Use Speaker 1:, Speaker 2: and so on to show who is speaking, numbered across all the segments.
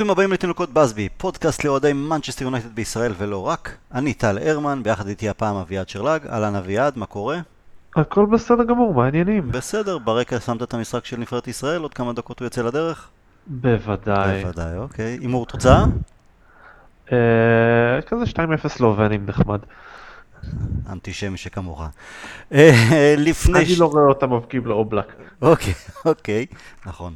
Speaker 1: ברוכים הבאים לתינוקות בסבי, פודקאסט לאוהדי מנצ'סטר יונייטד בישראל ולא רק. אני טל הרמן, ביחד איתי הפעם אביעד שרלג. אהלן אביעד, מה קורה?
Speaker 2: הכל בסדר גמור, מה העניינים?
Speaker 1: בסדר, ברקע שמת את המשחק של נבחרת ישראל, עוד כמה דקות הוא יוצא לדרך?
Speaker 2: בוודאי.
Speaker 1: בוודאי, אוקיי. הימור תוצאה?
Speaker 2: אה, כזה 2-0 סלובנים נחמד.
Speaker 1: אנטישמי שכמוך. אה, לפני...
Speaker 2: אני לא רואה אותם מבקיעים לאובלק.
Speaker 1: אוקיי, אוקיי, נכון.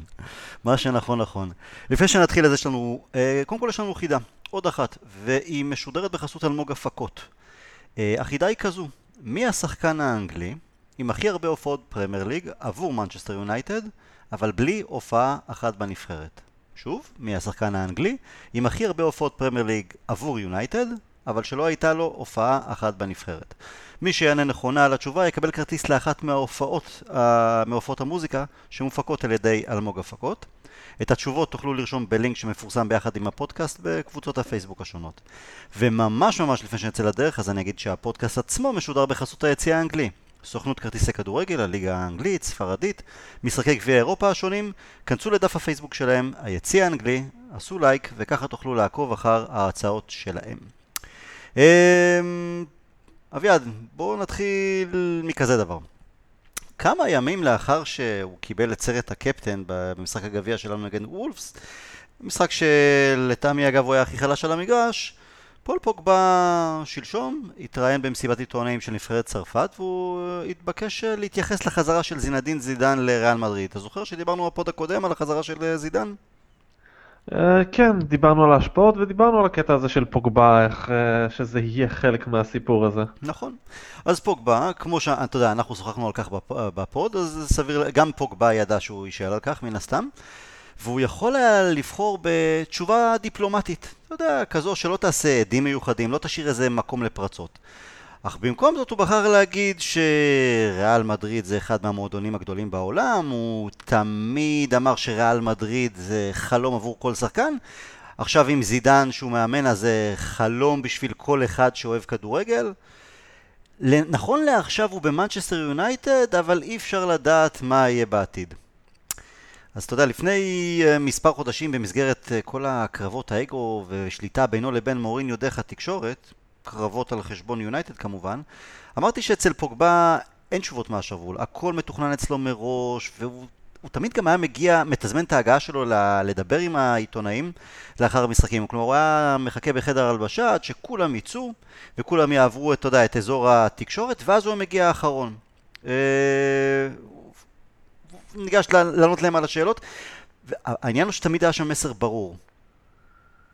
Speaker 1: מה שנכון נכון. לפני שנתחיל אז יש לנו, אה, קודם כל יש לנו חידה, עוד אחת, והיא משודרת בחסות אלמוג הפקות. אה, החידה היא כזו, מי השחקן האנגלי עם הכי הרבה הופעות פרמייר ליג עבור מנצ'סטר יונייטד, אבל בלי הופעה אחת בנבחרת? שוב, מי השחקן האנגלי עם הכי הרבה הופעות פרמייר ליג עבור יונייטד, אבל שלא הייתה לו הופעה אחת בנבחרת. מי שיענה נכונה על התשובה יקבל כרטיס לאחת מההופעות, uh, מהופעות המוזיקה שמופקות על ידי אלמוג הפקות. את התשובות תוכלו לרשום בלינק שמפורסם ביחד עם הפודקאסט בקבוצות הפייסבוק השונות. וממש ממש לפני שנצא לדרך, אז אני אגיד שהפודקאסט עצמו משודר בחסות היציאה האנגלי. סוכנות כרטיסי כדורגל, הליגה האנגלית, ספרדית, משחקי גביע אירופה השונים, כנסו לדף הפייסבוק שלהם, היציע האנגלי, עשו לייק, וככה תוכלו לעקוב אחר ההרצאות שלהם. אמ, אביעד, בואו נתחיל מכזה דבר. כמה ימים לאחר שהוא קיבל את סרט הקפטן במשחק הגביע שלנו נגד וולפס, משחק שלטעמי אגב הוא היה הכי חלש על המגרש, פול פוגבה שלשום התראיין במסיבת עיתונאים של נבחרת צרפת והוא התבקש להתייחס לחזרה של זינדין זידן לריאל מדריד. אתה זוכר שדיברנו בפוד הקודם על החזרה של זידן?
Speaker 2: אה, כן, דיברנו על ההשפעות ודיברנו על הקטע הזה של פוגבה, איך אה, שזה יהיה חלק מהסיפור הזה.
Speaker 1: נכון. אז פוגבה, כמו שאתה יודע, אנחנו שוחחנו על כך בפוד, אז סביר, גם פוגבה ידע שהוא יישאר על כך, מן הסתם. והוא יכול היה לבחור בתשובה דיפלומטית, אתה יודע, כזו שלא תעשה עדים מיוחדים, לא תשאיר איזה מקום לפרצות. אך במקום זאת הוא בחר להגיד שריאל מדריד זה אחד מהמועדונים הגדולים בעולם, הוא תמיד אמר שריאל מדריד זה חלום עבור כל שחקן, עכשיו עם זידן שהוא מאמן אז זה חלום בשביל כל אחד שאוהב כדורגל. נכון לעכשיו הוא במנצ'סטר יונייטד, אבל אי אפשר לדעת מה יהיה בעתיד. אז אתה יודע, לפני אה, מספר חודשים במסגרת אה, כל הקרבות האגו ושליטה בינו לבין מוריניו דרך התקשורת, קרבות על חשבון יונייטד כמובן, אמרתי שאצל פוגבה אין תשובות מהשרוול, הכל מתוכנן אצלו מראש, והוא תמיד גם היה מגיע, מתזמן את ההגעה שלו לדבר עם העיתונאים לאחר המשחקים. כלומר, הוא היה מחכה בחדר הלבשה עד שכולם יצאו וכולם יעברו, אתה יודע, את אזור התקשורת, ואז הוא מגיע האחרון. אה, ניגש לענות להם על השאלות. העניין הוא שתמיד היה שם מסר ברור.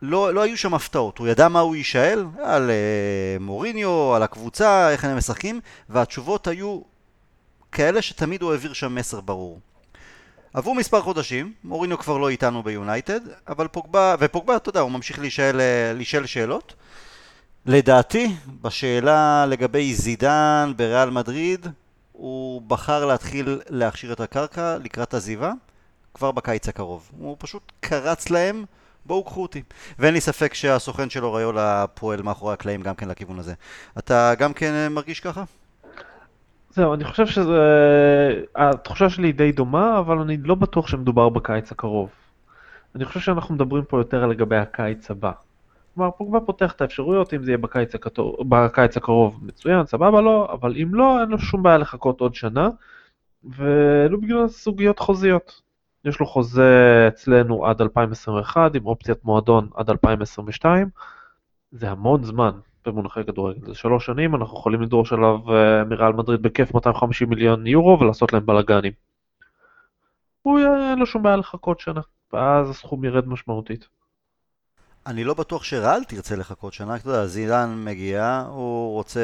Speaker 1: לא, לא היו שם הפתעות, הוא ידע מה הוא יישאל, על uh, מוריניו, על הקבוצה, איך הם משחקים, והתשובות היו כאלה שתמיד הוא העביר שם מסר ברור. עברו מספר חודשים, מוריניו כבר לא איתנו ביונייטד, אבל פוגבה, ופוגבה, אתה יודע, הוא ממשיך להישאל, אה, להישאל שאלות. לדעתי, בשאלה לגבי זידן בריאל מדריד, הוא בחר להתחיל להכשיר את הקרקע לקראת עזיבה כבר בקיץ הקרוב. הוא פשוט קרץ להם, בואו קחו אותי. ואין לי ספק שהסוכן שלו ריולה פועל מאחורי הקלעים גם כן לכיוון הזה. אתה גם כן מרגיש ככה?
Speaker 2: זהו, אני חושב שזה... התחושה שלי היא די דומה, אבל אני לא בטוח שמדובר בקיץ הקרוב. אני חושב שאנחנו מדברים פה יותר לגבי הקיץ הבא. כלומר, פוגבה פותח את האפשרויות, אם זה יהיה בקיץ, הכתור, בקיץ הקרוב מצוין, סבבה לו, אבל אם לא, אין לו שום בעיה לחכות עוד שנה, ולו בגלל סוגיות חוזיות. יש לו חוזה אצלנו עד 2021 עם אופציית מועדון עד 2022, זה המון זמן במונחי כדורגל, זה שלוש שנים, אנחנו יכולים לדרוש עליו uh, מריאל מדריד בכיף 250 מיליון יורו ולעשות להם בלאגנים. הוא אין לו שום בעיה לחכות שנה, ואז הסכום ירד משמעותית.
Speaker 1: אני לא בטוח שרעל תרצה לחכות שנה, אתה יודע, זילן מגיע, הוא רוצה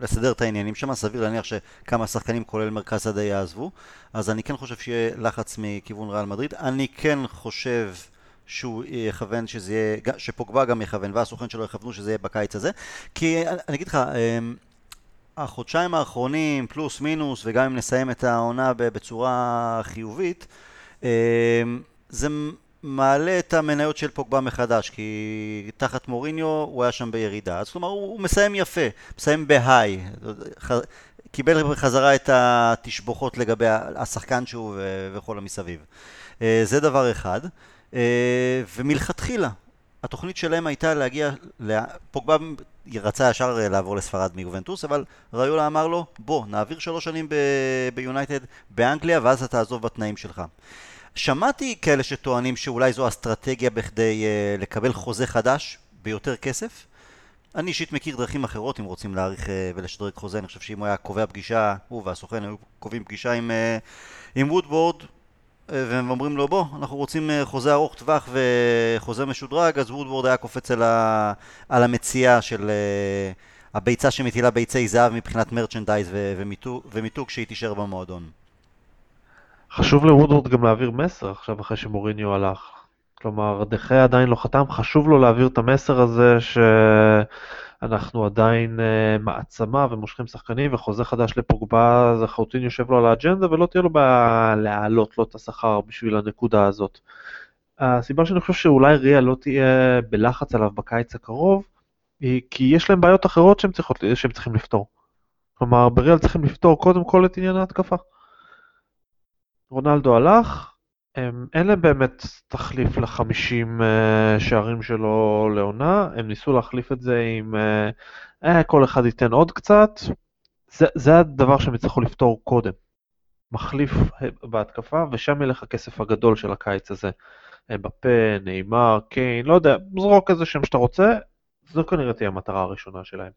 Speaker 1: לסדר את העניינים שם, סביר להניח שכמה שחקנים כולל מרכז שדה יעזבו, אז אני כן חושב שיהיה לחץ מכיוון רעל מדריד, אני כן חושב שהוא יכוון שזה יהיה, שפוגבה גם יכוון והסוכן שלו יכוונו שזה יהיה בקיץ הזה, כי אני אגיד לך, אמ, החודשיים האחרונים, פלוס מינוס, וגם אם נסיים את העונה בצורה חיובית, אמ, זה מעלה את המניות של פוגבה מחדש, כי תחת מוריניו הוא היה שם בירידה. אז כלומר, הוא, הוא מסיים יפה, מסיים בהיי. קיבל בחזרה את התשבוכות לגבי השחקן שהוא וכל המסביב. אה, זה דבר אחד. אה, ומלכתחילה, התוכנית שלהם הייתה להגיע, פוגבה רצה ישר לעבור לספרד מיובנטוס, אבל ראיולה אמר לו, בוא, נעביר שלוש שנים ביונייטד באנגליה, ואז אתה תעזוב בתנאים שלך. שמעתי כאלה שטוענים שאולי זו אסטרטגיה בכדי uh, לקבל חוזה חדש ביותר כסף. אני אישית מכיר דרכים אחרות אם רוצים להאריך uh, ולשדרג חוזה, אני חושב שאם הוא היה קובע פגישה, הוא והסוכן היו קובעים פגישה עם, uh, עם וודבורד, והם אומרים לו בוא, אנחנו רוצים חוזה ארוך טווח וחוזה משודרג, אז וודבורד היה קופץ על, ה... על המציאה של הביצה שמטילה ביצי זהב מבחינת מרצ'נדייז ומיתוג שהיא תישאר במועדון.
Speaker 2: חשוב לוודוורד גם להעביר מסר עכשיו אחרי שמוריניו הלך. כלומר, דחה עדיין לא חתם, חשוב לו להעביר את המסר הזה שאנחנו עדיין uh, מעצמה ומושכים שחקנים וחוזה חדש לפוגבה זה לחלוטין יושב לו על האג'נדה ולא תהיה לו בעיה להעלות לו את השכר בשביל הנקודה הזאת. הסיבה שאני חושב שאולי ריה לא תהיה בלחץ עליו בקיץ הקרוב היא כי יש להם בעיות אחרות שהם, צריכות, שהם צריכים לפתור. כלומר, בריאל צריכים לפתור קודם כל את עניין ההתקפה. רונלדו הלך, הם, אין להם באמת תחליף לחמישים uh, שערים שלו לעונה, הם ניסו להחליף את זה עם uh, uh, כל אחד ייתן עוד קצת, זה, זה הדבר שהם יצטרכו לפתור קודם. מחליף בהתקפה, ושם ילך הכסף הגדול של הקיץ הזה. בפה, נאמר, קיין, לא יודע, זרוק איזה שם שאתה רוצה, זו כנראה תהיה המטרה הראשונה שלהם.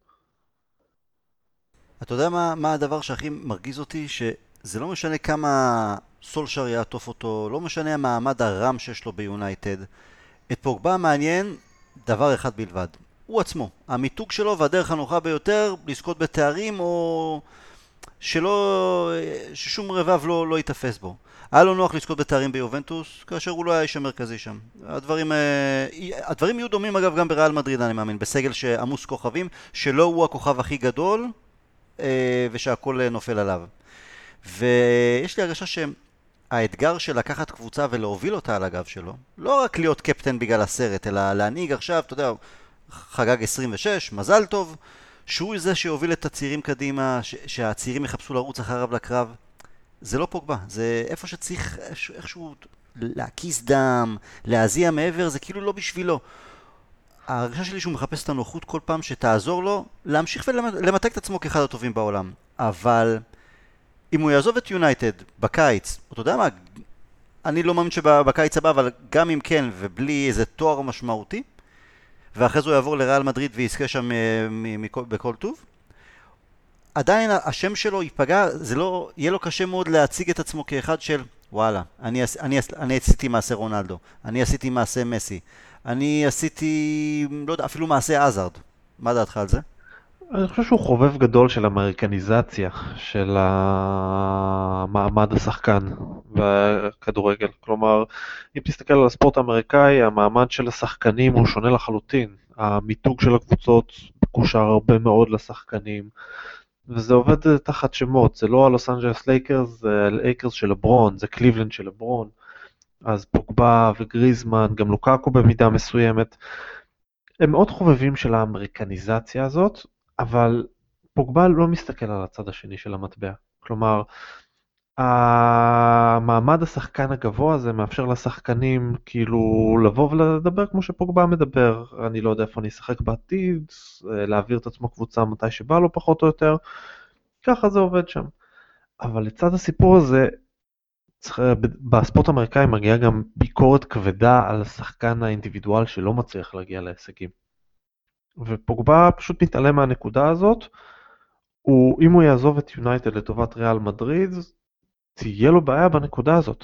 Speaker 1: אתה יודע מה, מה הדבר שהכי מרגיז אותי? שזה לא משנה כמה סולשר יעטוף אותו, לא משנה המעמד הרם שיש לו ביונייטד. את פוגבה מעניין דבר אחד בלבד, הוא עצמו. המיתוג שלו והדרך הנוחה ביותר לזכות בתארים או שלא, ששום רבב לא, לא ייתפס בו. היה לו נוח לזכות בתארים ביובנטוס, כאשר הוא לא היה איש המרכזי שם. הדברים, אה, הדברים יהיו דומים אגב גם בריאל מדריד אני מאמין, בסגל שעמוס כוכבים, שלא הוא הכוכב הכי גדול אה, ושהכול נופל עליו. ויש לי הרגשה שהם האתגר של לקחת קבוצה ולהוביל אותה על הגב שלו, לא רק להיות קפטן בגלל הסרט, אלא להנהיג עכשיו, אתה יודע, חגג 26, מזל טוב, שהוא זה שיוביל את הצעירים קדימה, שהצעירים יחפשו לרוץ אחריו לקרב. זה לא פוגבה, זה איפה שצריך איכשהו להקיס דם, להזיע מעבר, זה כאילו לא בשבילו. ההרגשה שלי שהוא מחפש את הנוחות כל פעם שתעזור לו להמשיך ולמתק את עצמו כאחד הטובים בעולם. אבל אם הוא יעזוב את יונייטד בקיץ, אתה יודע מה, אני לא מאמין שבקיץ הבא, אבל גם אם כן, ובלי איזה תואר משמעותי, ואחרי זה הוא יעבור לריאל מדריד ויזכה שם אה, בכל טוב, עדיין השם שלו ייפגע, זה לא, יהיה לו קשה מאוד להציג את עצמו כאחד של וואלה, אני, אני, אני עשיתי מעשה רונלדו, אני עשיתי מעשה מסי, אני עשיתי, לא יודע, אפילו מעשה עזארד. מה דעתך על זה?
Speaker 2: אני חושב שהוא חובב גדול של אמריקניזציה של המעמד השחקן בכדורגל. כלומר, אם תסתכל על הספורט האמריקאי, המעמד של השחקנים הוא שונה לחלוטין. המיתוג של הקבוצות מקושר הרבה מאוד לשחקנים, וזה עובד תחת שמות, זה לא הלוס אנג'לס לייקרס, זה לייקרס של לברון, זה קליבלנד של לברון. אז פוגבה וגריזמן, גם לוקקו במידה מסוימת. הם מאוד חובבים של האמריקניזציה הזאת, אבל פוגבה לא מסתכל על הצד השני של המטבע. כלומר, המעמד השחקן הגבוה הזה מאפשר לשחקנים כאילו לבוא ולדבר כמו שפוגבה מדבר. אני לא יודע איפה אני אשחק בעתיד, להעביר את עצמו קבוצה מתי שבא לו פחות או יותר. ככה זה עובד שם. אבל לצד הסיפור הזה, צריך, בספורט האמריקאי מגיעה גם ביקורת כבדה על השחקן האינדיבידואל שלא מצליח להגיע להישגים. ופוגבה פשוט מתעלם מהנקודה הזאת. הוא, אם הוא יעזוב את יונייטד לטובת ריאל מדריד, תהיה לו בעיה בנקודה הזאת.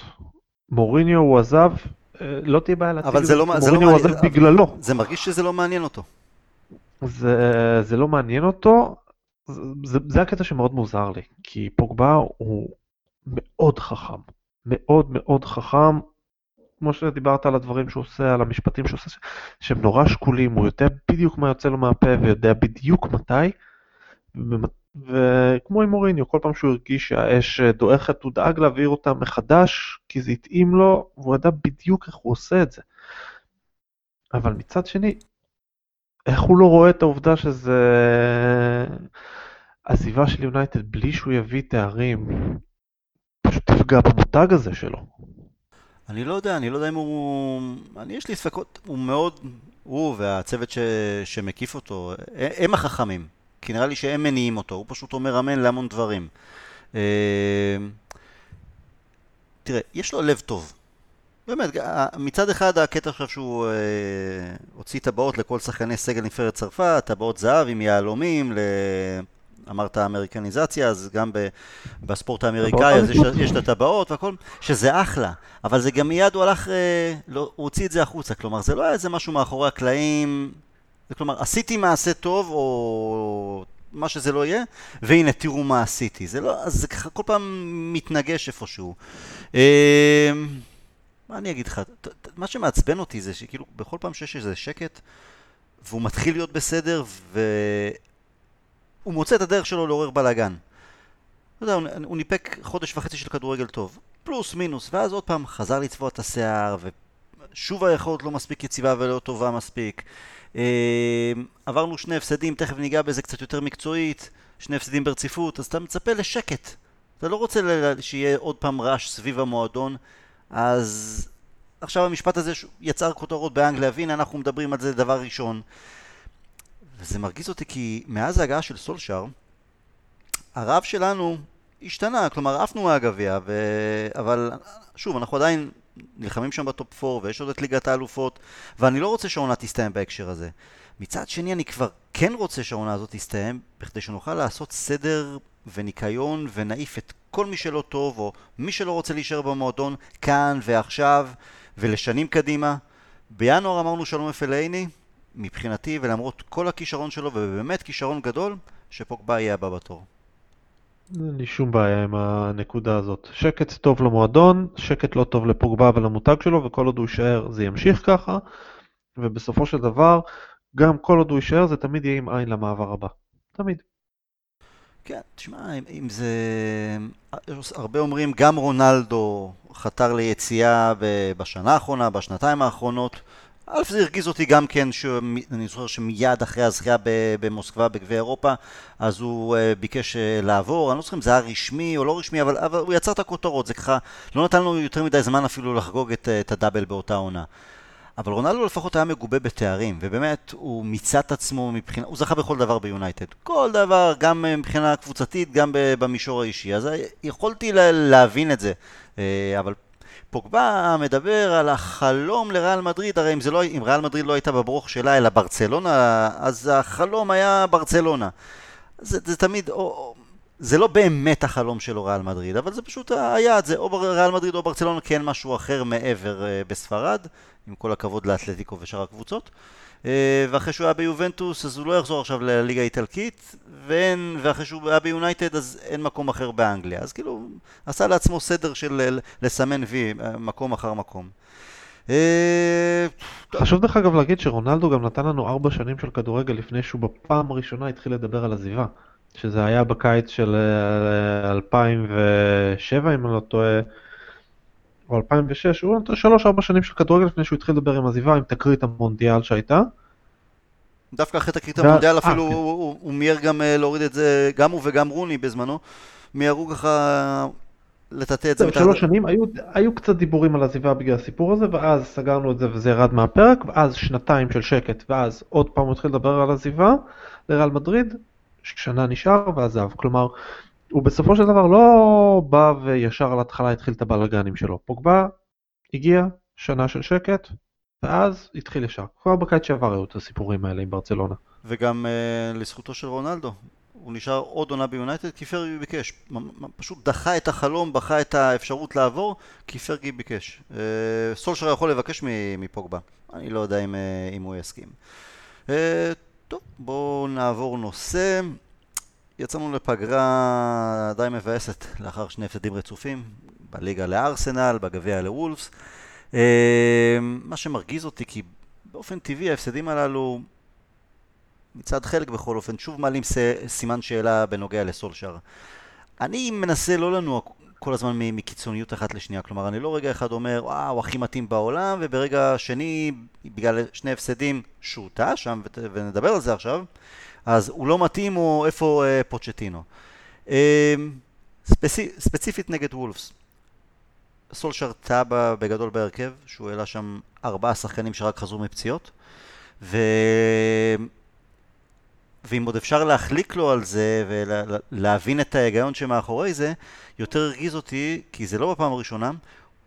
Speaker 2: מוריניו הוא עזב, אה, לא תהיה בעיה
Speaker 1: להציג את זה, לא,
Speaker 2: מוריניו לא הוא עזב בגללו.
Speaker 1: זה מרגיש שזה לא מעניין אותו.
Speaker 2: זה, זה לא מעניין אותו, זה, זה, זה הקטע שמאוד מוזר לי, כי פוגבה הוא מאוד חכם, מאוד מאוד חכם, כמו שדיברת על הדברים שהוא עושה, על המשפטים שהוא עושה, שהם נורא שקולים, הוא יודע בדיוק מה יוצא לו מהפה ויודע בדיוק מתי. וכמו עם מוריניו, כל פעם שהוא הרגיש שהאש דועכת, הוא דאג להעביר אותה מחדש, כי זה התאים לו, והוא ידע בדיוק איך הוא עושה את זה. אבל מצד שני, איך הוא לא רואה את העובדה שזה עזיבה של יונייטד בלי שהוא יביא תארים, פשוט תפגע במותג הזה שלו.
Speaker 1: אני לא יודע, אני לא יודע אם הוא... אני, יש לי ספקות, הוא מאוד... הוא והצוות ש... שמקיף אותו, הם החכמים. כי נראה לי שהם מניעים אותו, הוא פשוט אומר אמן להמון דברים. אה, תראה, יש לו לב טוב. באמת, מצד אחד הקטע עכשיו שהוא אה, הוציא טבעות לכל שחקני סגל נבחרת צרפת, טבעות זהב עם יהלומים, ל... אמרת אמריקניזציה, אז גם ב, בספורט האמריקאי אז יש, יש את הטבעות והכל, שזה אחלה, אבל זה גם מיד הוא הלך, אה, לא, הוא הוציא את זה החוצה, כלומר זה לא היה איזה משהו מאחורי הקלעים, כלומר עשיתי מעשה טוב או מה שזה לא יהיה, והנה תראו מה עשיתי, זה לא, אז זה ככה כל פעם מתנגש איפשהו. אה, מה אני אגיד לך, מה שמעצבן אותי זה שכאילו בכל פעם שיש איזה שקט והוא מתחיל להיות בסדר והוא מוצא את הדרך שלו לעורר בלאגן. הוא, הוא ניפק חודש וחצי של כדורגל טוב, פלוס מינוס, ואז עוד פעם חזר לצבוע את השיער ושוב היכולת לא מספיק יציבה ולא טובה מספיק. אה, עברנו שני הפסדים, תכף ניגע בזה קצת יותר מקצועית, שני הפסדים ברציפות, אז אתה מצפה לשקט. אתה לא רוצה שיהיה עוד פעם רעש סביב המועדון. אז עכשיו המשפט הזה יצר כותרות באנגליה, והנה אנחנו מדברים על זה דבר ראשון. וזה מרגיז אותי כי מאז ההגעה של סולשאר, הרב שלנו השתנה, כלומר עפנו מהגביע, ו... אבל שוב, אנחנו עדיין נלחמים שם בטופ 4 ויש עוד את ליגת האלופות, ואני לא רוצה שהעונה תסתיים בהקשר הזה. מצד שני, אני כבר כן רוצה שהעונה הזאת תסתיים, בכדי שנוכל לעשות סדר וניקיון ונעיף את כל מי שלא טוב, או מי שלא רוצה להישאר במועדון, כאן ועכשיו, ולשנים קדימה. בינואר אמרנו שלום אפלייני, מבחינתי, ולמרות כל הכישרון שלו, ובאמת כישרון גדול, שפוקבא יהיה הבא בתור.
Speaker 2: אין לי שום בעיה עם הנקודה הזאת. שקט טוב למועדון, שקט לא טוב לפוגבה ולמותג שלו, וכל עוד הוא יישאר זה ימשיך ככה, ובסופו של דבר, גם כל עוד הוא יישאר זה תמיד יהיה עם עין למעבר הבא. תמיד.
Speaker 1: כן, תשמע, אם, אם זה... הרבה אומרים, גם רונלדו חתר ליציאה בשנה האחרונה, בשנתיים האחרונות. א', זה הרגיז אותי גם כן, אני זוכר שמיד אחרי הזכייה במוסקבה בגביע אירופה, אז הוא uh, ביקש uh, לעבור, אני לא זוכר אם זה היה רשמי או לא רשמי, אבל, אבל הוא יצר את הכותרות, זה ככה, לא נתן לנו יותר מדי זמן אפילו לחגוג את, את הדאבל באותה עונה. אבל רונלדו לפחות היה מגובה בתארים, ובאמת הוא מיצה את עצמו מבחינה, הוא זכה בכל דבר ביונייטד. כל דבר, גם מבחינה קבוצתית, גם במישור האישי. אז יכולתי להבין את זה. אה, אבל פוגבה מדבר על החלום לריאל מדריד, הרי אם, לא, אם ריאל מדריד לא הייתה בברוך שלה אלא ברצלונה, אז החלום היה ברצלונה. זה, זה תמיד, או, זה לא באמת החלום שלו ריאל מדריד, אבל זה פשוט היעד, זה או ריאל מדריד או ברצלונה, כי אין משהו אחר מעבר אה, בספרד. עם כל הכבוד לאתלטיקו ושאר הקבוצות. אה, ואחרי שהוא היה ביובנטוס אז הוא לא יחזור עכשיו לליגה האיטלקית ואין, ואחרי שהוא היה ביונייטד אז אין מקום אחר באנגליה אז כאילו עשה לעצמו סדר של לסמן וי מקום אחר מקום.
Speaker 2: אה, חשוב דרך אגב להגיד שרונלדו גם נתן לנו ארבע שנים של כדורגל לפני שהוא בפעם הראשונה התחיל לדבר על עזיבה שזה היה בקיץ של 2007 אה, אם אני לא טועה או 2006, הוא נתן 3-4 שנים של כדורגל לפני שהוא התחיל לדבר עם עזיבה, עם תקרית המונדיאל שהייתה.
Speaker 1: דווקא אחרי תקרית המונדיאל אפילו כן. הוא מיהר גם אה, להוריד את זה, גם הוא וגם רוני בזמנו, מיהרו ככה לטאטא את זה.
Speaker 2: שלוש שנים היו קצת דיבורים על עזיבה בגלל הסיפור הזה, ואז סגרנו את זה וזה ירד מהפרק, ואז שנתיים של שקט, ואז עוד פעם הוא התחיל לדבר על עזיבה לריאל מדריד, שנה נשאר ועזב. כלומר, הוא בסופו של דבר לא בא וישר על ההתחלה התחיל את הבלאגנים שלו. פוגבה הגיע, שנה של שקט, ואז התחיל ישר. כבר בקיץ שעבר היו את הסיפורים האלה עם ברצלונה.
Speaker 1: וגם uh, לזכותו של רונלדו, הוא נשאר עוד עונה ביונייטד כי פרגי ביקש. פשוט דחה את החלום, דחה את האפשרות לעבור, כי פרגי ביקש. Uh, סולשר יכול לבקש מפוגבה. אני לא יודע אם, uh, אם הוא יסכים. Uh, טוב, בואו נעבור נושא. יצאנו לפגרה די מבאסת לאחר שני הפסדים רצופים, בליגה לארסנל, בגביע לוולפס. אה, מה שמרגיז אותי כי באופן טבעי ההפסדים הללו, מצד חלק בכל אופן, שוב מעלים סימן שאלה בנוגע לסולשר. אני מנסה לא לנוע כל הזמן מקיצוניות אחת לשנייה, כלומר אני לא רגע אחד אומר וואו הכי מתאים בעולם וברגע שני בגלל שני הפסדים שהוא טעה שם ונדבר על זה עכשיו אז הוא לא מתאים או איפה אה, פוצ'טינו. אה, ספצי, ספציפית נגד וולפס. סולשר טעה בגדול בהרכב, שהוא העלה שם ארבעה שחקנים שרק חזרו מפציעות, ו... ואם עוד אפשר להחליק לו על זה ולהבין את ההיגיון שמאחורי זה, יותר הרגיז אותי, כי זה לא בפעם הראשונה,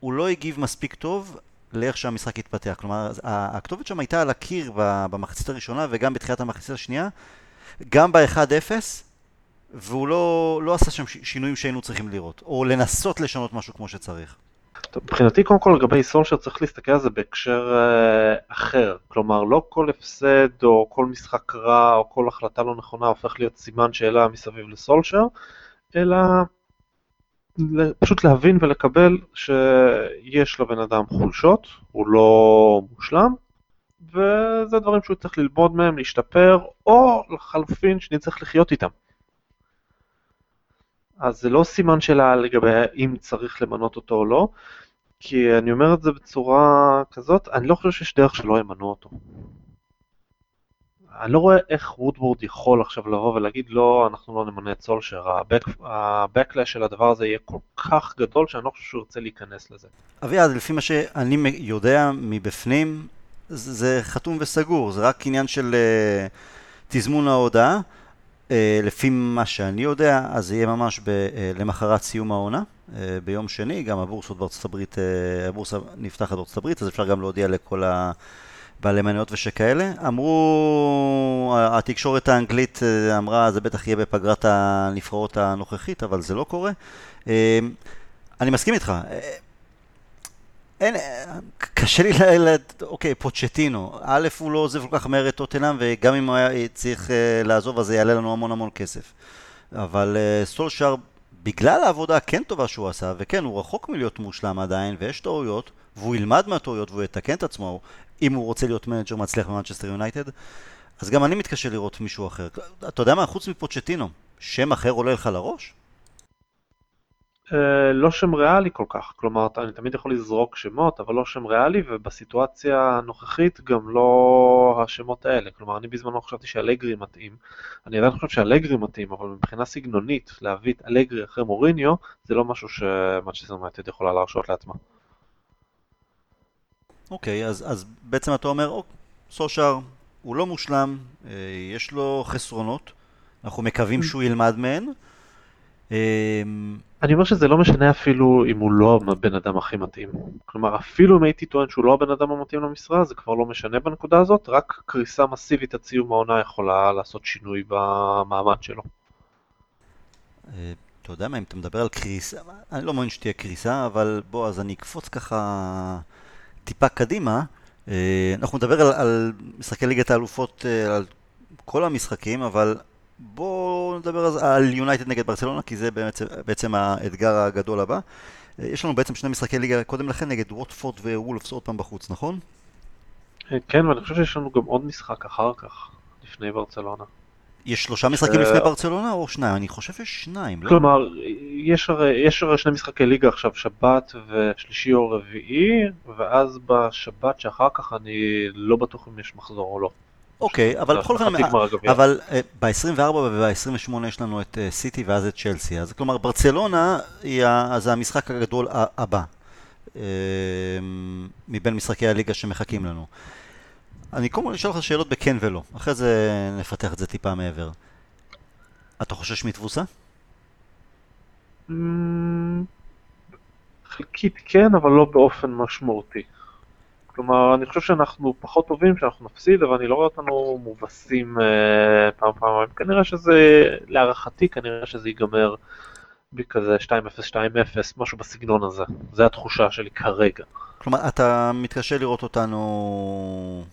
Speaker 1: הוא לא הגיב מספיק טוב לאיך שהמשחק התפתח. כלומר, הכתובת שם הייתה על הקיר במחצית הראשונה וגם בתחילת המחצית השנייה, גם ב-1-0, והוא לא, לא עשה שם שינויים שהיינו צריכים לראות, או לנסות לשנות משהו כמו שצריך.
Speaker 2: מבחינתי קודם כל לגבי סולשר צריך להסתכל על זה בהקשר uh, אחר, כלומר לא כל הפסד או כל משחק רע או כל החלטה לא נכונה הופך להיות סימן שאלה מסביב לסולשר, אלא פשוט להבין ולקבל שיש לבן אדם חולשות, הוא לא מושלם, וזה דברים שהוא צריך ללמוד מהם, להשתפר, או לחלופין שאני צריך לחיות איתם. אז זה לא סימן שאלה לגבי אם צריך למנות אותו או לא, כי אני אומר את זה בצורה כזאת, אני לא חושב שיש דרך שלא ימנו אותו. אני לא רואה איך וודוורד יכול עכשיו לבוא ולהגיד לא, אנחנו לא נמנה את סולשר, הבקלש של הדבר הזה יהיה כל כך גדול שאני לא חושב שהוא ירצה להיכנס לזה.
Speaker 1: אביעד, לפי מה שאני יודע מבפנים, זה חתום וסגור, זה רק עניין של uh, תזמון ההודעה. Uh, לפי מה שאני יודע, אז זה יהיה ממש ב, uh, למחרת סיום העונה, uh, ביום שני, גם הבורסות בארצות הברית, uh, הבורסה נפתחת בארצות הברית, אז אפשר גם להודיע לכל ה... בעלי מניות ושכאלה. אמרו, התקשורת האנגלית אמרה, זה בטח יהיה בפגרת הנבחרות הנוכחית, אבל זה לא קורה. אני מסכים איתך. אין, קשה לי ל... אוקיי, פוצ'טינו. א', הוא לא עוזב כל כך מהר את טוטנאם, וגם אם הוא היה צריך לעזוב, אז זה יעלה לנו המון המון כסף. אבל סולשר, בגלל העבודה הכן טובה שהוא עשה, וכן, הוא רחוק מלהיות מושלם עדיין, ויש טעויות, והוא ילמד מהטעויות והוא יתקן את עצמו, אם הוא רוצה להיות מנג'ר מצליח במנצ'סטר יונייטד, אז גם אני מתקשה לראות מישהו אחר. אתה יודע מה, חוץ מפוצ'טינו, שם אחר עולה לך לראש?
Speaker 2: אה, לא שם ריאלי כל כך, כלומר אני תמיד יכול לזרוק שמות, אבל לא שם ריאלי, ובסיטואציה הנוכחית גם לא השמות האלה. כלומר, אני בזמנו חשבתי שאלגרי מתאים, אני עדיין חושב שאלגרי מתאים, אבל מבחינה סגנונית, להביא את אלגרי אחרי מוריניו, זה לא משהו שמנצ'סטר יונייטד יכולה להרשות לעצמה.
Speaker 1: אוקיי, אז, אז בעצם אתה אומר, אוק, סושר הוא לא מושלם, אה, יש לו חסרונות, אנחנו מקווים שהוא ילמד מהן.
Speaker 2: אני אומר שזה לא משנה אפילו אם הוא לא הבן אדם הכי מתאים. כלומר, אפילו אם הייתי טוען שהוא לא הבן אדם המתאים למשרה, זה כבר לא משנה בנקודה הזאת, רק קריסה מסיבית עד סיום העונה יכולה לעשות שינוי במעמד שלו.
Speaker 1: אה, אתה יודע מה, אם אתה מדבר על קריסה, אני לא מאמין שתהיה קריסה, אבל בוא, אז אני אקפוץ ככה טיפה קדימה, אה, אנחנו נדבר על, על משחקי ליגת האלופות, אה, על כל המשחקים, אבל בואו נדבר על יונייטד נגד ברצלונה, כי זה בעצם, בעצם האתגר הגדול הבא. אה, יש לנו בעצם שני משחקי ליגה קודם לכן נגד ווטפורד ווולפס עוד פעם בחוץ, נכון?
Speaker 2: כן, ואני חושב שיש לנו גם עוד משחק אחר כך, לפני ברצלונה.
Speaker 1: יש שלושה משחקים לפני ברצלונה או שניים? אני חושב שיש שניים, לא?
Speaker 2: כלומר, יש הרי, יש הרי שני משחקי ליגה עכשיו, שבת ושלישי או רביעי, ואז בשבת שאחר כך אני לא בטוח אם יש מחזור או לא.
Speaker 1: אוקיי, אבל בכל אופן, אבל ב-24 וב-28 יש לנו את סיטי ואז את צ'לסי, אז כלומר ברצלונה זה המשחק הגדול הבא מבין משחקי הליגה שמחכים לנו. אני קודם כל אשאל אותך שאלות בכן ולא, אחרי זה נפתח את זה טיפה מעבר. אתה חושש מתבוסה?
Speaker 2: Mm, חלקית כן, אבל לא באופן משמעותי. כלומר, אני חושב שאנחנו פחות טובים שאנחנו נפסיד, אבל אני לא רואה אותנו מובסים אה, פעם פעמיים. כנראה שזה, להערכתי, כנראה שזה ייגמר בכזה 2-0, 2-0, משהו בסגנון הזה. זה התחושה שלי כרגע.
Speaker 1: כלומר, אתה מתקשה לראות אותנו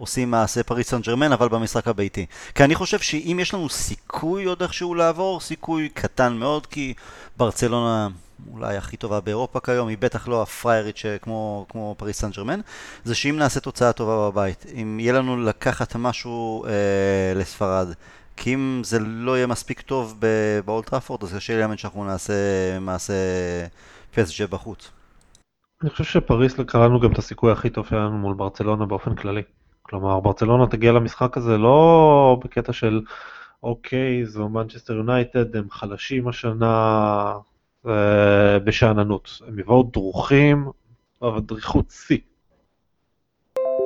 Speaker 1: עושים מעשה פריס סן ג'רמן, אבל במשחק הביתי. כי אני חושב שאם יש לנו סיכוי עוד איכשהו לעבור, סיכוי קטן מאוד, כי ברצלונה אולי הכי טובה באירופה כיום, היא בטח לא הפריירית כמו, כמו פריס סן ג'רמן, זה שאם נעשה תוצאה טובה בבית, אם יהיה לנו לקחת משהו אה, לספרד, כי אם זה לא יהיה מספיק טוב באולטראפורד, אז קשה לי להאמין שאנחנו נעשה מעשה פסג'ה בחוץ.
Speaker 2: אני חושב שפריס לקחה לנו גם את הסיכוי הכי טוב שלנו מול ברצלונה באופן כללי. כלומר, ברצלונה תגיע למשחק הזה לא בקטע של אוקיי, זו מנצ'סטר יונייטד, הם חלשים השנה, אה, בשאננות. הם יבואו דרוכים, אבל דריכות שיא.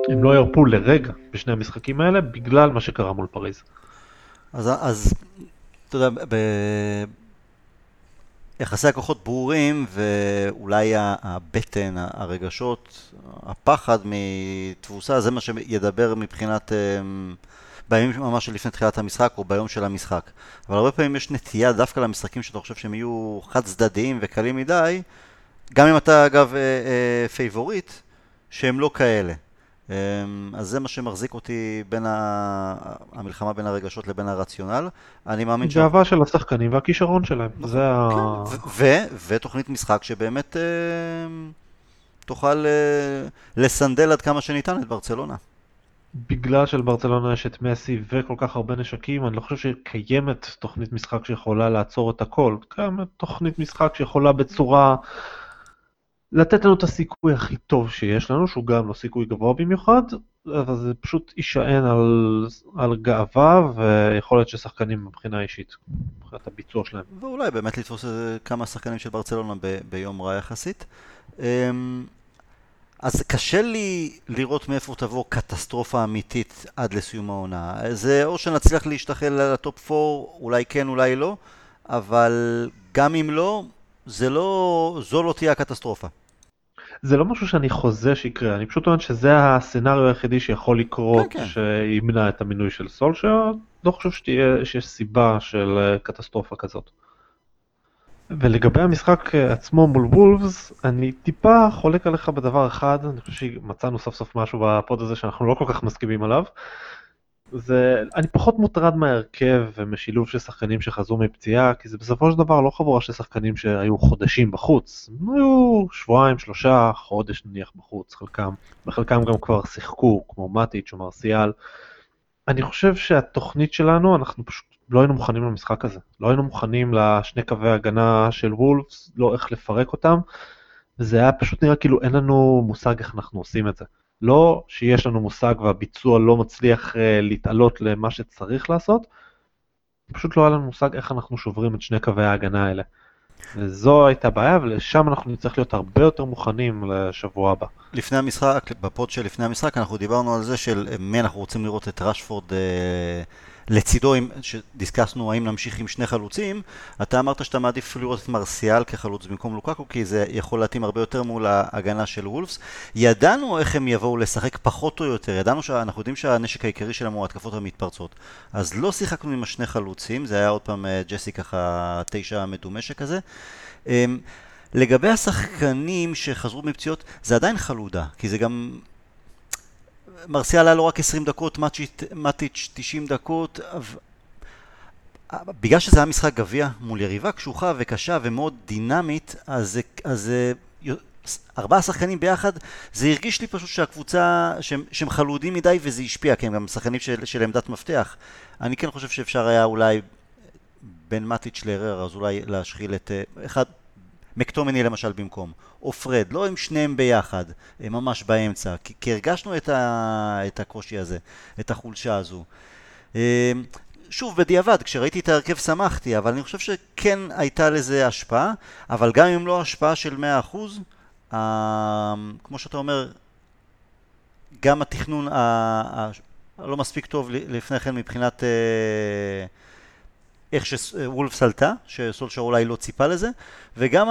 Speaker 2: הם לא ירפו לרגע בשני המשחקים האלה בגלל מה שקרה מול פריז.
Speaker 1: אז, אז אתה יודע. יחסי הכוחות ברורים, ואולי הבטן, הרגשות, הפחד מתבוסה, זה מה שידבר מבחינת... אמ, בימים ממש לפני תחילת המשחק או ביום של המשחק. אבל הרבה פעמים יש נטייה דווקא למשחקים שאתה חושב שהם יהיו חד צדדיים וקלים מדי, גם אם אתה אגב אה, אה, פייבוריט, שהם לא כאלה. אמ, אז זה מה שמחזיק אותי בין ה... המלחמה בין הרגשות לבין הרציונל. אני מאמין
Speaker 2: ש... גאווה של השחקנים והכישרון שלהם. נכון, זה ה...
Speaker 1: כן. ותוכנית משחק שבאמת אה, תוכל אה, לסנדל עד כמה שניתן את ברצלונה.
Speaker 2: בגלל שלברצלונה יש את מסי וכל כך הרבה נשקים, אני לא חושב שקיימת תוכנית משחק שיכולה לעצור את הכל. קיימת תוכנית משחק שיכולה בצורה... לתת לנו את הסיכוי הכי טוב שיש לנו, שהוא גם לא סיכוי גבוה במיוחד, אבל זה פשוט יישען על, על גאווה ויכולת של שחקנים מבחינה אישית, מבחינת הביצוע שלהם.
Speaker 1: ואולי באמת לתפוס כמה שחקנים של ברצלונה ב, ביום רע יחסית. אמ, אז קשה לי לראות מאיפה תבוא קטסטרופה אמיתית עד לסיום העונה. זה או שנצליח להשתחל לטופ 4, אולי כן, אולי לא, אבל גם אם לא, זה לא, זו לא תהיה הקטסטרופה.
Speaker 2: זה לא משהו שאני חוזה שיקרה, אני פשוט טוען שזה הסצנריו היחידי שיכול לקרות כן, כן. שימנע את המינוי של סולשר, לא חושב שתהיה, שיש סיבה של אה, קטסטרופה כזאת. ולגבי המשחק אה, עצמו מול וולפס, אני טיפה חולק עליך בדבר אחד, אני חושב שמצאנו סוף סוף משהו בפוד הזה שאנחנו לא כל כך מסכימים עליו. זה, אני פחות מוטרד מההרכב ומשילוב של שחקנים שחזרו מפציעה, כי זה בסופו של דבר לא חבורה של שחקנים שהיו חודשים בחוץ, הם היו שבועיים, שלושה, חודש נניח בחוץ, חלקם, וחלקם גם כבר שיחקו, כמו מטיץ' או מרסיאל. אני חושב שהתוכנית שלנו, אנחנו פשוט לא היינו מוכנים למשחק הזה. לא היינו מוכנים לשני קווי הגנה של וולפס, לא איך לפרק אותם, וזה היה פשוט נראה כאילו אין לנו מושג איך אנחנו עושים את זה. לא שיש לנו מושג והביצוע לא מצליח uh, להתעלות למה שצריך לעשות, פשוט לא היה לנו מושג איך אנחנו שוברים את שני קווי ההגנה האלה. וזו הייתה בעיה, ולשם אנחנו נצטרך להיות הרבה יותר מוכנים לשבוע הבא.
Speaker 1: לפני המשחק, בפוד של לפני המשחק, אנחנו דיברנו על זה של מי אנחנו רוצים לראות את רשפורד אה, לצידו, שדיסקסנו האם נמשיך עם שני חלוצים, אתה אמרת שאתה מעדיף לראות את מרסיאל כחלוץ במקום לוקקו, כי זה יכול להתאים הרבה יותר מול ההגנה של וולפס. ידענו איך הם יבואו לשחק פחות או יותר, ידענו שאנחנו יודעים שהנשק העיקרי שלהם הוא התקפות המתפרצות. אז לא שיחקנו עם השני חלוצים, זה היה עוד פעם אה, ג'סי ככה תשע מדומה שכזה. אמ, לגבי השחקנים שחזרו מפציעות, זה עדיין חלודה, כי זה גם מרסיאל היה לו רק 20 דקות, מטיץ' 90 דקות, בגלל שזה היה משחק גביע מול יריבה קשוחה וקשה ומאוד דינמית, אז, אז ארבעה שחקנים ביחד, זה הרגיש לי פשוט שהקבוצה, שהם, שהם חלודים מדי וזה השפיע, כי הם גם שחקנים של, של עמדת מפתח. אני כן חושב שאפשר היה אולי בין מטיץ' להרר, אז אולי להשחיל את אחד, מקטומני למשל במקום, או פרד, לא הם שניהם ביחד, הם ממש באמצע, כי, כי הרגשנו את, ה, את הקושי הזה, את החולשה הזו. אמ, שוב, בדיעבד, כשראיתי את ההרכב שמחתי, אבל אני חושב שכן הייתה לזה השפעה, אבל גם אם לא השפעה של 100%, אמ, כמו שאתה אומר, גם התכנון הלא מספיק טוב לפני כן מבחינת... אה, איך שוולפס עלתה, שסולשר אולי לא ציפה לזה, וגם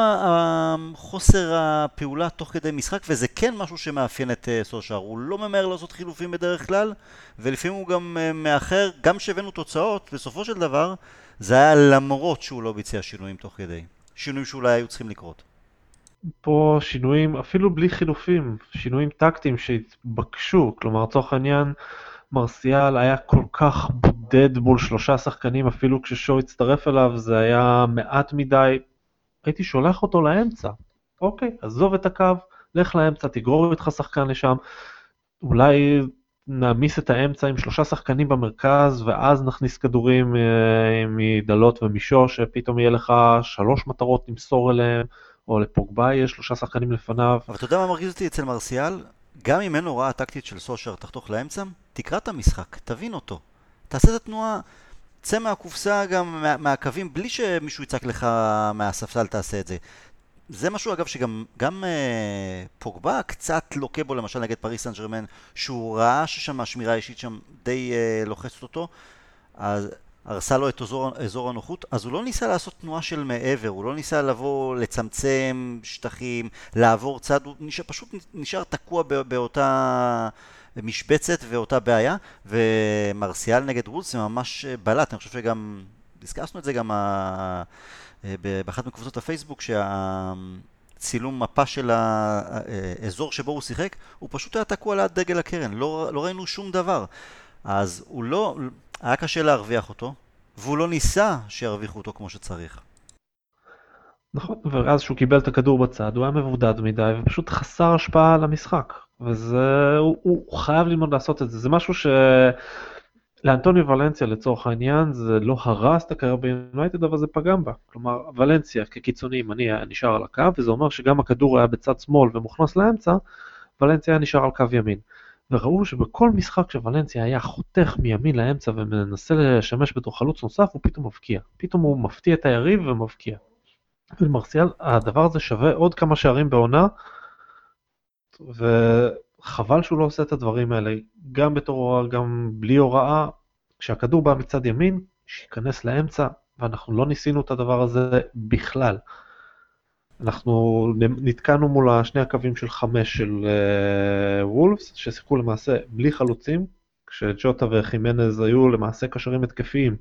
Speaker 1: חוסר הפעולה תוך כדי משחק, וזה כן משהו שמאפיין את אה, סולשר, הוא לא ממהר לעשות חילופים בדרך כלל, ולפעמים הוא גם אה, מאחר, גם כשהבאנו תוצאות, בסופו של דבר, זה היה למרות שהוא לא ביצע שינויים תוך כדי, שינויים שאולי היו צריכים לקרות.
Speaker 2: פה שינויים, אפילו בלי חילופים, שינויים טקטיים שהתבקשו, כלומר, לצורך העניין, מרסיאל היה כל כך בודד מול שלושה שחקנים, אפילו כששואו הצטרף אליו זה היה מעט מדי. הייתי שולח אותו לאמצע. אוקיי, עזוב את הקו, לך לאמצע, תגרור איתך שחקן לשם. אולי נעמיס את האמצע עם שלושה שחקנים במרכז, ואז נכניס כדורים אה, מדלות ומישו, שפתאום יהיה לך שלוש מטרות למסור אליהם, או לפוגבה יש שלושה שחקנים לפניו.
Speaker 1: אבל אתה יודע מה מרגיז אותי אצל מרסיאל? גם אם אין הוראה טקטית של סושר תחתוך לאמצע, תקרא את המשחק, תבין אותו. תעשה את התנועה, צא מהקופסה גם מה, מהקווים בלי שמישהו יצעק לך מהספסל תעשה את זה. זה משהו אגב שגם גם אה, פוגבה קצת לוקה בו למשל נגד פריס סן ג'רמן שהוא ראה ששם השמירה האישית שם די אה, לוחצת אותו אז הרסה לו את אזור, אזור הנוחות אז הוא לא ניסה לעשות תנועה של מעבר הוא לא ניסה לבוא לצמצם שטחים לעבור צד הוא נשאר, פשוט נשאר תקוע באותה משבצת ואותה בעיה ומרסיאל נגד וולס זה ממש בלט אני חושב שגם דיסקסנו את זה גם ה... אה, באחת מקבוצות הפייסבוק שהצילום מפה של האזור שבו הוא שיחק, הוא פשוט היה תקוע ליד דגל הקרן, לא, לא ראינו שום דבר. אז הוא לא, היה קשה להרוויח אותו, והוא לא ניסה שירוויחו אותו כמו שצריך.
Speaker 2: נכון, ואז שהוא קיבל את הכדור בצד, הוא היה מבודד מדי ופשוט חסר השפעה על המשחק. וזה, הוא, הוא חייב ללמוד לעשות את זה, זה משהו ש... לאנטוניו ולנסיה לצורך העניין זה לא הרס את הקריירה ביונייטד אבל זה פגם בה. כלומר ולנסיה כקיצוני ימני היה נשאר על הקו וזה אומר שגם הכדור היה בצד שמאל ומוכנס לאמצע, ולנסיה היה נשאר על קו ימין. וראו שבכל משחק שוולנסיה היה חותך מימין לאמצע ומנסה לשמש בתור חלוץ נוסף הוא פתאום מבקיע. פתאום הוא מפתיע את היריב ומבקיע. ולמרסיאל הדבר הזה שווה עוד כמה שערים בעונה. ו... חבל שהוא לא עושה את הדברים האלה, גם בתור הוראה, גם בלי הוראה, כשהכדור בא מצד ימין, שייכנס לאמצע, ואנחנו לא ניסינו את הדבר הזה בכלל. אנחנו נתקענו מול שני הקווים של חמש של uh, וולפס, ששיחקו למעשה בלי חלוצים, כשג'וטה וחימנז היו למעשה קשרים התקפיים,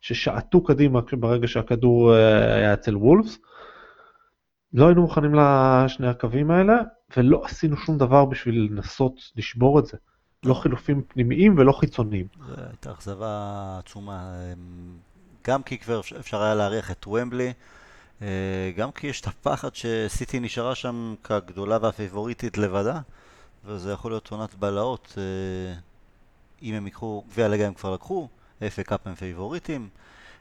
Speaker 2: ששעטו קדימה ברגע שהכדור uh, היה אצל וולפס. לא היינו מוכנים לשני הקווים האלה, ולא עשינו שום דבר בשביל לנסות לשבור את זה. לא חילופים פנימיים ולא חיצוניים.
Speaker 1: זו הייתה אכזבה עצומה. גם כי כבר אפשר היה להריח את וומבלי, אה, גם כי יש את הפחד שסיטי נשארה שם כגדולה והפייבוריטית לבדה, וזה יכול להיות עונת בלהות. אה, אם הם ייקחו, גביע ליגה הם כבר לקחו, FA Cup הם פייבוריטים.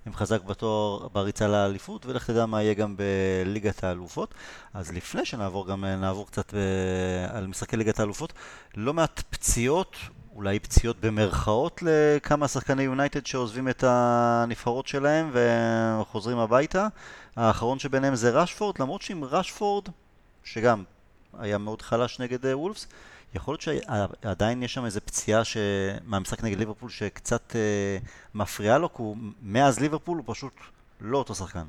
Speaker 1: הם חזק בתואר בריצה לאליפות, ולך תדע מה יהיה גם בליגת האלופות. אז לפני שנעבור גם, נעבור קצת ב... על משחקי ליגת האלופות, לא מעט פציעות, אולי פציעות במרכאות לכמה שחקני יונייטד שעוזבים את הנבחרות שלהם וחוזרים הביתה. האחרון שביניהם זה רשפורד, למרות שעם רשפורד, שגם היה מאוד חלש נגד וולפס, יכול להיות שעדיין יש שם איזה פציעה ש... מהמשחק נגד ליברפול שקצת אה, מפריעה לו, כי הוא, מאז ליברפול הוא פשוט לא אותו שחקן.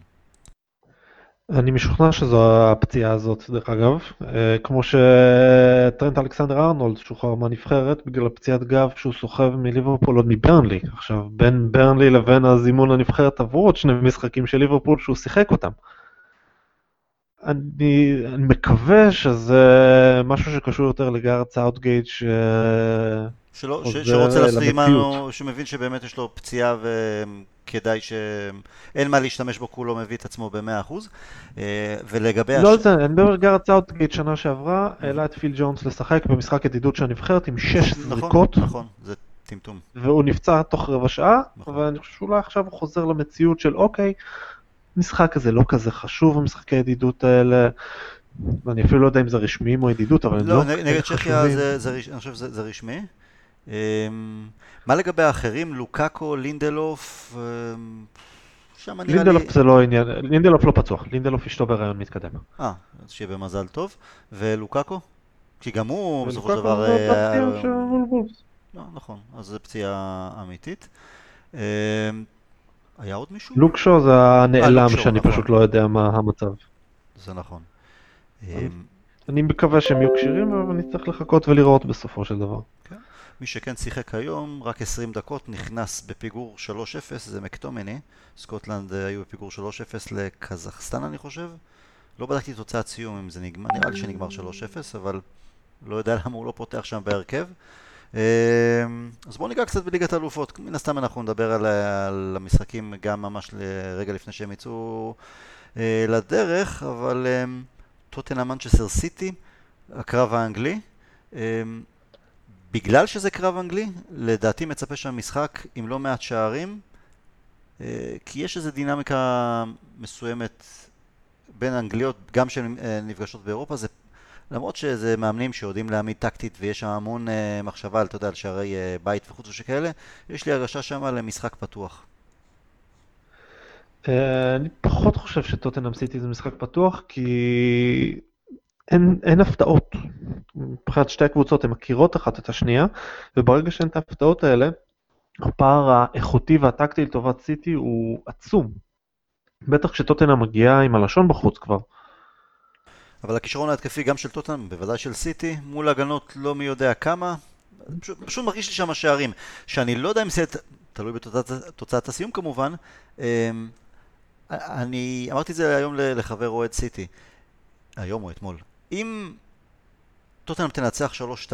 Speaker 2: אני משוכנע שזו הפציעה הזאת, דרך אגב. אה, כמו שטרנט אלכסנדר ארנולד שוחרר מהנבחרת בגלל הפציעת גב שהוא סוחב מליברפול עוד מברנלי. עכשיו, בין ברנלי לבין הזימון לנבחרת עברו עוד שני משחקים של ליברפול שהוא שיחק אותם. אני, אני מקווה שזה משהו שקשור יותר לגארת' סאות'גייט ש...
Speaker 1: שלא, ש, שרוצה לשים עלינו, שמבין שבאמת יש לו פציעה וכדאי שאין מה להשתמש בו הוא לא מביא את עצמו ב-100% אה, ולגבי...
Speaker 2: לא, הש... אני מדבר על גארת' סאות'גייט שנה שעברה, העלה את פיל ג'ונס לשחק במשחק ידידות של הנבחרת עם 6 נכון, זריקות.
Speaker 1: נכון, זה טמטום.
Speaker 2: והוא נפצע תוך רבע שעה, נכון. ואני חושב שאולי עכשיו הוא חוזר למציאות של אוקיי, המשחק הזה לא כזה חשוב, המשחקי הידידות האלה. אני אפילו לא יודע אם זה רשמי או ידידות, אבל
Speaker 1: לא, לא נגד צ'כיה זה, זה, אני חושב שזה רשמי. אמ, מה לגבי האחרים? לוקאקו, לינדלוף? אמ,
Speaker 2: שם נראה לי... לינדלוף זה לא עניין, לינדלוף לא פצוח, לינדלוף אשתו בהיריון מתקדם.
Speaker 1: אה, אז שיהיה במזל טוב. ולוקאקו? כי גם הוא בסופו של
Speaker 2: דבר... לוקאקו זה פציעה אה, של וולבולס.
Speaker 1: לא, נכון, אז זו פציעה אמיתית. אמ, היה עוד מישהו?
Speaker 2: לוקשו זה הנעלם שאני נכון. פשוט לא יודע מה המצב.
Speaker 1: זה נכון.
Speaker 2: אני מקווה שהם יהיו כשירים, אבל נצטרך לחכות ולראות בסופו של דבר.
Speaker 1: כן. מי שכן שיחק היום, רק 20 דקות, נכנס בפיגור 3-0, זה מקטומני. סקוטלנד אה, היו בפיגור 3-0 לקזחסטן אני חושב. לא בדקתי תוצאת סיום אם זה נגמר, נראה לי שנגמר 3-0, אבל לא יודע למה הוא לא פותח שם בהרכב. אמ, אז בואו ניגע קצת בליגת האלופות. מן הסתם אנחנו נדבר על, על המשחקים גם ממש רגע לפני שהם יצאו אה, לדרך, אבל אה, טוטנה מנצ'סר סיטי, הקרב האנגלי. אה, בגלל שזה קרב אנגלי, לדעתי מצפה שם משחק עם לא מעט שערים, אה, כי יש איזו דינמיקה מסוימת בין אנגליות, גם שהן אה, נפגשות באירופה, זה למרות שזה מאמנים שיודעים להעמיד טקטית ויש שם המון uh, מחשבה, אתה יודע, על שערי uh, בית וחוץ ושכאלה, יש לי הרגשה שם למשחק פתוח.
Speaker 2: אני פחות חושב שטוטנאם סיטי זה משחק פתוח, כי אין, אין הפתעות. מבחינת שתי הקבוצות הן מכירות אחת את השנייה, וברגע שאין את ההפתעות האלה, הפער האיכותי והטקטי לטובת סיטי הוא עצום. בטח כשטוטנאם מגיעה עם הלשון בחוץ כבר.
Speaker 1: אבל הכישרון ההתקפי גם של טוטנאם, בוודאי של סיטי, מול הגנות לא מי יודע כמה, פשוט, פשוט מרגיש לי שם שערים, שאני לא יודע אם זה תלוי בתוצאת הסיום כמובן. אמ, אני אמרתי את זה היום לחבר אוהד סיטי, היום או אתמול. אם טוטנאם תנצח 3-2,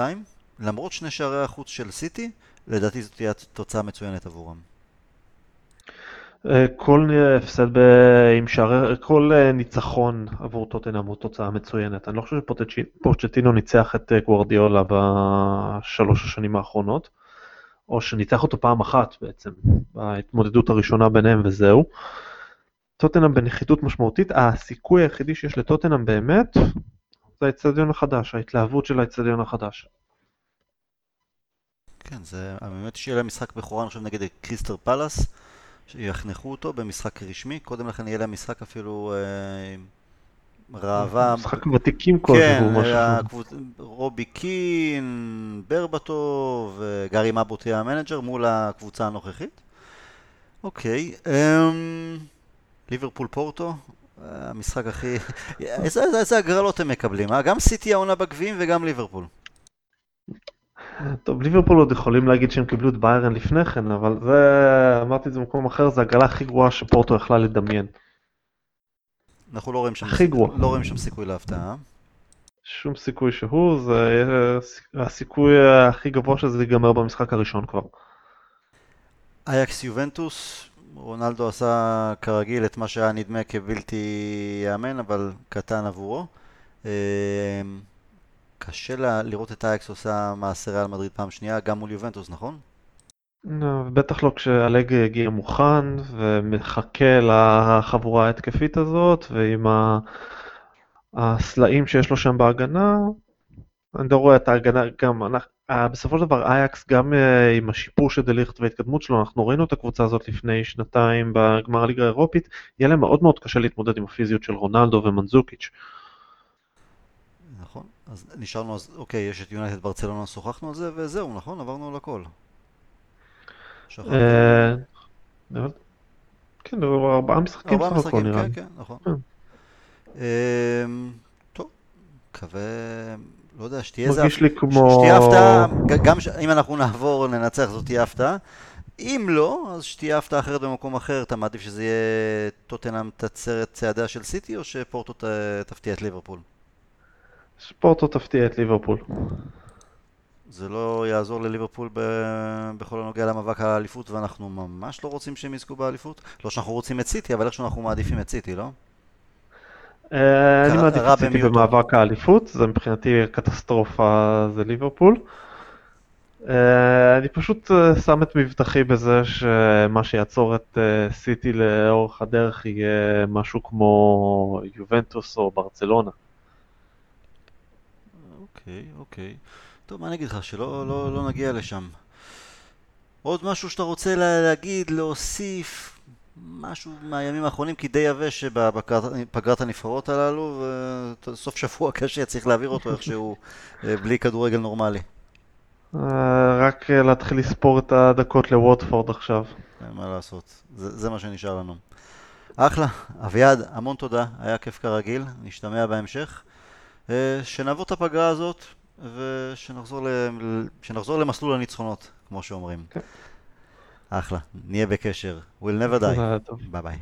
Speaker 1: למרות שני שערי החוץ של סיטי, לדעתי זאת תהיה תוצאה מצוינת עבורם.
Speaker 2: אה, כל הפסד עם שערי, כל אה, ניצחון עבור טוטנאם הוא תוצאה מצוינת. אני לא חושב שפורצ'טינו ניצח את אה, גוורדיולה בשלוש השנים האחרונות, או שניצח אותו פעם אחת בעצם, בהתמודדות הראשונה ביניהם וזהו. טוטנאם בנחיתות משמעותית, הסיכוי היחידי שיש לטוטנאם באמת זה האצטדיון החדש, ההתלהבות של האצטדיון החדש.
Speaker 1: כן, זה באמת שיהיה להם משחק בכורה, אני חושב, נגד קריסטל פאלאס, שיחנכו אותו במשחק רשמי, קודם לכן יהיה להם משחק אפילו אה, ראווה.
Speaker 2: משחק ותיקים כלשהו,
Speaker 1: כן, הקבוצ... רובי קין, ברבטוב, גארי מבוטי המנג'ר מול הקבוצה הנוכחית. אוקיי, אמ... ליברפול פורטו, המשחק הכי... איזה, איזה הגרלות הם מקבלים, אה? גם סיטי העונה בגביעים וגם ליברפול.
Speaker 2: טוב, ליברפול עוד יכולים להגיד שהם קיבלו את ביירן לפני כן, אבל זה, אמרתי את זה במקום אחר, זה הגרלה הכי גרועה שפורטו יכלה לדמיין.
Speaker 1: אנחנו לא רואים שם, הכי גרוע. לא רואים שם סיכוי להפתעה.
Speaker 2: שום סיכוי שהוא, זה הסיכוי הכי גבוה שזה ייגמר במשחק הראשון כבר.
Speaker 1: אייקס יובנטוס, רונלדו עשה כרגיל את מה שהיה נדמה כבלתי ייאמן, אבל קטן עבורו. קשה לה לראות את אייקס עושה מעשה ריאל מדריד פעם שנייה, גם מול יובנטוס, נכון?
Speaker 2: בטח לא כשהלג הגיע מוכן ומחכה לחבורה ההתקפית הזאת ועם הסלעים שיש לו שם בהגנה, אני לא רואה את ההגנה, גם אה, בסופו של דבר אייקס גם אה, עם השיפור של דליכט וההתקדמות שלו, אנחנו ראינו את הקבוצה הזאת לפני שנתיים בגמר הליגה האירופית, יהיה להם מאוד מאוד קשה להתמודד עם הפיזיות של רונלדו ומנזוקיץ'.
Speaker 1: נכון, אז נשארנו, אז אוקיי, יש את יונייטד ברצלונה, שוחחנו על זה וזהו, נכון? עברנו על הכל.
Speaker 2: אה, כן, ארבעה משחקים
Speaker 1: סך הכל נראה. כן, כן, נכון. טוב, מקווה... לא יודע, שתהיה איזה...
Speaker 2: מרגיש לי כמו...
Speaker 1: שתהיה הפתעה, גם. אם אנחנו נעבור, ננצח, זאת תהיה הפתעה. אם לא, אז שתהיה הפתעה אחרת במקום אחר, אתה מעדיף שזה יהיה טוטנאם תצר את צעדיה של סיטי, או שפורטו. תפתיע את ליברפול?
Speaker 2: שפורטו תפתיע את ליברפול.
Speaker 1: זה לא יעזור לליברפול ב... בכל הנוגע למאבק על האליפות, ואנחנו ממש לא רוצים שהם יזכו באליפות. לא שאנחנו רוצים את סיטי, אבל איכשהו אנחנו מעדיפים את סיטי, לא?
Speaker 2: אה, אני מעדיף את סיטי במאבק האליפות, זה מבחינתי קטסטרופה, זה ליברפול. אה, אני פשוט אה, שם את מבטחי בזה שמה שיעצור את סיטי לאורך הדרך יהיה משהו כמו יובנטוס או ברצלונה.
Speaker 1: אוקיי, אוקיי. טוב, מה אני אגיד לך, שלא לא, לא נגיע לשם. עוד משהו שאתה רוצה להגיד, להוסיף, משהו מהימים האחרונים, כי די יבש בפגרת הנבחרות הללו, וסוף שבוע קשה, צריך להעביר אותו איכשהו אה, בלי כדורגל נורמלי.
Speaker 2: אה, רק אה, להתחיל לספור את הדקות לווטפורד עכשיו.
Speaker 1: אין מה לעשות, זה, זה מה שנשאר לנו. אחלה, אביעד, המון תודה, היה כיף כרגיל, נשתמע בהמשך. שנעבור את הפגרה הזאת ושנחזור למסלול הניצחונות, כמו שאומרים. כן. אחלה, נהיה בקשר. We'll never die. ביי ביי.